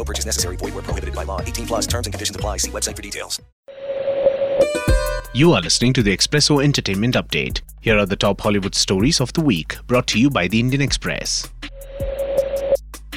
No purchase necessary. Void where prohibited by law. 18 plus terms and conditions apply. See website for details. You are listening to the Expresso Entertainment Update. Here are the top Hollywood stories of the week, brought to you by the Indian Express.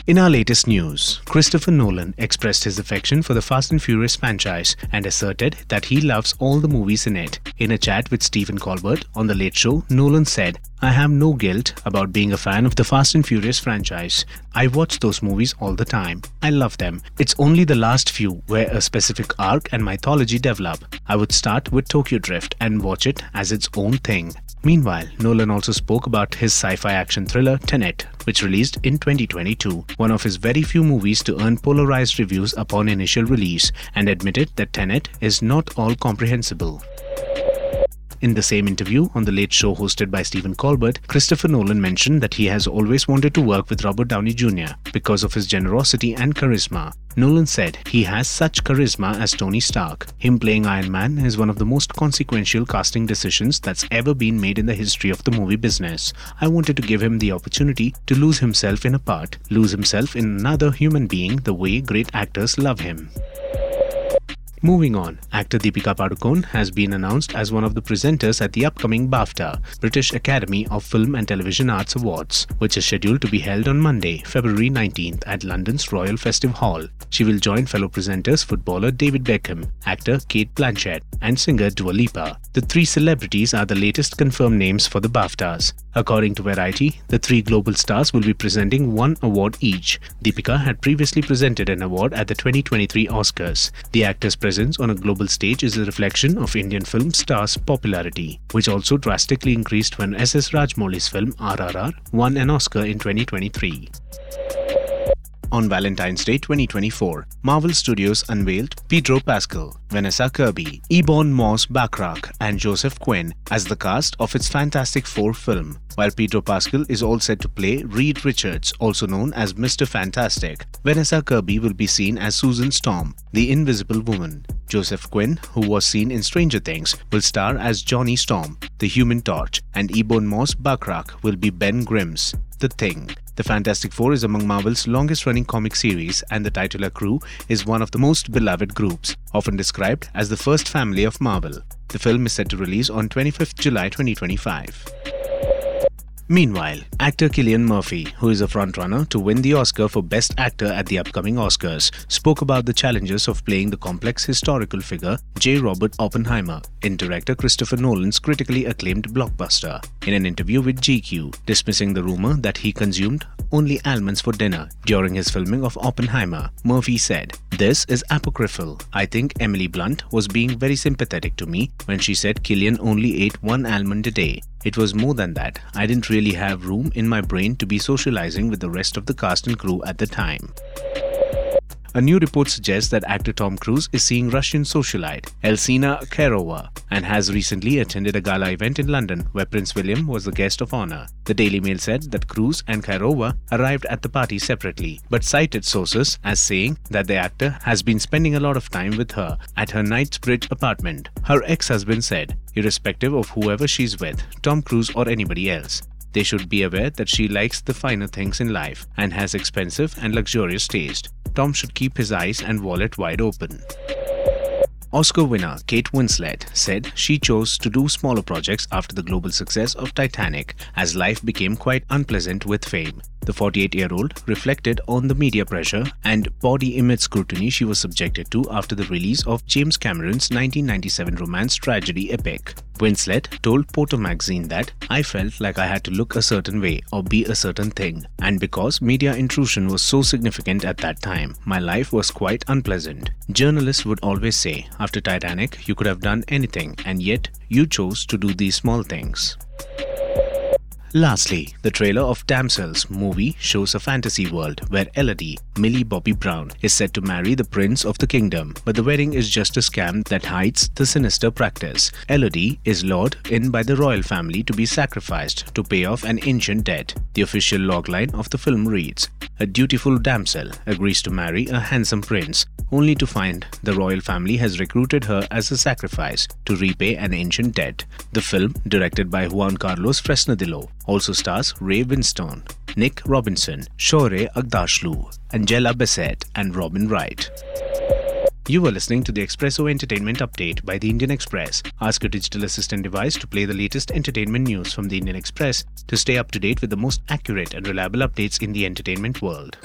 In our latest news, Christopher Nolan expressed his affection for the Fast and Furious franchise and asserted that he loves all the movies in it. In a chat with Stephen Colbert on The Late Show, Nolan said, I have no guilt about being a fan of the Fast and Furious franchise. I watch those movies all the time. I love them. It's only the last few where a specific arc and mythology develop. I would start with Tokyo Drift and watch it as its own thing. Meanwhile, Nolan also spoke about his sci fi action thriller Tenet, which released in 2022, one of his very few movies to earn polarized reviews upon initial release, and admitted that Tenet is not all comprehensible. In the same interview on The Late Show hosted by Stephen Colbert, Christopher Nolan mentioned that he has always wanted to work with Robert Downey Jr. because of his generosity and charisma. Nolan said he has such charisma as Tony Stark. Him playing Iron Man is one of the most consequential casting decisions that's ever been made in the history of the movie business. I wanted to give him the opportunity to lose himself in a part, lose himself in another human being the way great actors love him. Moving on, actor Deepika Padukone has been announced as one of the presenters at the upcoming BAFTA, British Academy of Film and Television Arts Awards, which is scheduled to be held on Monday, February 19th at London's Royal Festival Hall. She will join fellow presenters footballer David Beckham, actor Cate Blanchett, and singer Dua Lipa. The three celebrities are the latest confirmed names for the BAFTAs. According to Variety, the three global stars will be presenting one award each. Deepika had previously presented an award at the 2023 Oscars. The actor's presence on a global stage is a reflection of Indian film stars' popularity, which also drastically increased when S.S. Rajamouli's film RRR won an Oscar in 2023. On Valentine's Day 2024, Marvel Studios unveiled Pedro Pascal, Vanessa Kirby, Ebon Moss-Bachrach, and Joseph Quinn as the cast of its Fantastic Four film, while Pedro Pascal is all set to play Reed Richards, also known as Mr. Fantastic. Vanessa Kirby will be seen as Susan Storm, the Invisible Woman. Joseph Quinn, who was seen in Stranger Things, will star as Johnny Storm, the Human Torch, and Ebon Moss-Bachrach will be Ben Grimm's, the Thing. The Fantastic Four is among Marvel's longest running comic series, and the titular crew is one of the most beloved groups, often described as the first family of Marvel. The film is set to release on 25th July 2025. Meanwhile, actor Cillian Murphy, who is a frontrunner to win the Oscar for Best Actor at the upcoming Oscars, spoke about the challenges of playing the complex historical figure J. Robert Oppenheimer in director Christopher Nolan's critically acclaimed blockbuster. In an interview with GQ, dismissing the rumor that he consumed only almonds for dinner during his filming of Oppenheimer, Murphy said, This is apocryphal. I think Emily Blunt was being very sympathetic to me when she said Cillian only ate one almond a day. It was more than that. I didn't really have room in my brain to be socializing with the rest of the cast and crew at the time. A new report suggests that actor Tom Cruise is seeing Russian socialite Elsina Khairova and has recently attended a gala event in London where Prince William was the guest of honor. The Daily Mail said that Cruise and Khairova arrived at the party separately, but cited sources as saying that the actor has been spending a lot of time with her at her Knightsbridge apartment. Her ex-husband said, irrespective of whoever she's with, Tom Cruise or anybody else, they should be aware that she likes the finer things in life and has expensive and luxurious taste. Tom should keep his eyes and wallet wide open. Oscar winner Kate Winslet said she chose to do smaller projects after the global success of Titanic as life became quite unpleasant with fame. The 48 year old reflected on the media pressure and body image scrutiny she was subjected to after the release of James Cameron's 1997 romance tragedy epic. Winslet told Porter magazine that I felt like I had to look a certain way or be a certain thing, and because media intrusion was so significant at that time, my life was quite unpleasant. Journalists would always say, after Titanic, you could have done anything, and yet you chose to do these small things. Lastly, the trailer of Damsels movie shows a fantasy world where Elodie, Millie Bobby Brown, is set to marry the prince of the kingdom, but the wedding is just a scam that hides the sinister practice. Elodie is lured in by the royal family to be sacrificed to pay off an ancient debt. The official logline of the film reads, A dutiful damsel agrees to marry a handsome prince, only to find the royal family has recruited her as a sacrifice to repay an ancient debt. The film, directed by Juan Carlos Fresnadillo, also stars Ray Winstone, Nick Robinson, Shohreh Aghdashloo, Angela Bassett, and Robin Wright. You were listening to the Expresso Entertainment Update by the Indian Express. Ask your digital assistant device to play the latest entertainment news from the Indian Express to stay up to date with the most accurate and reliable updates in the entertainment world.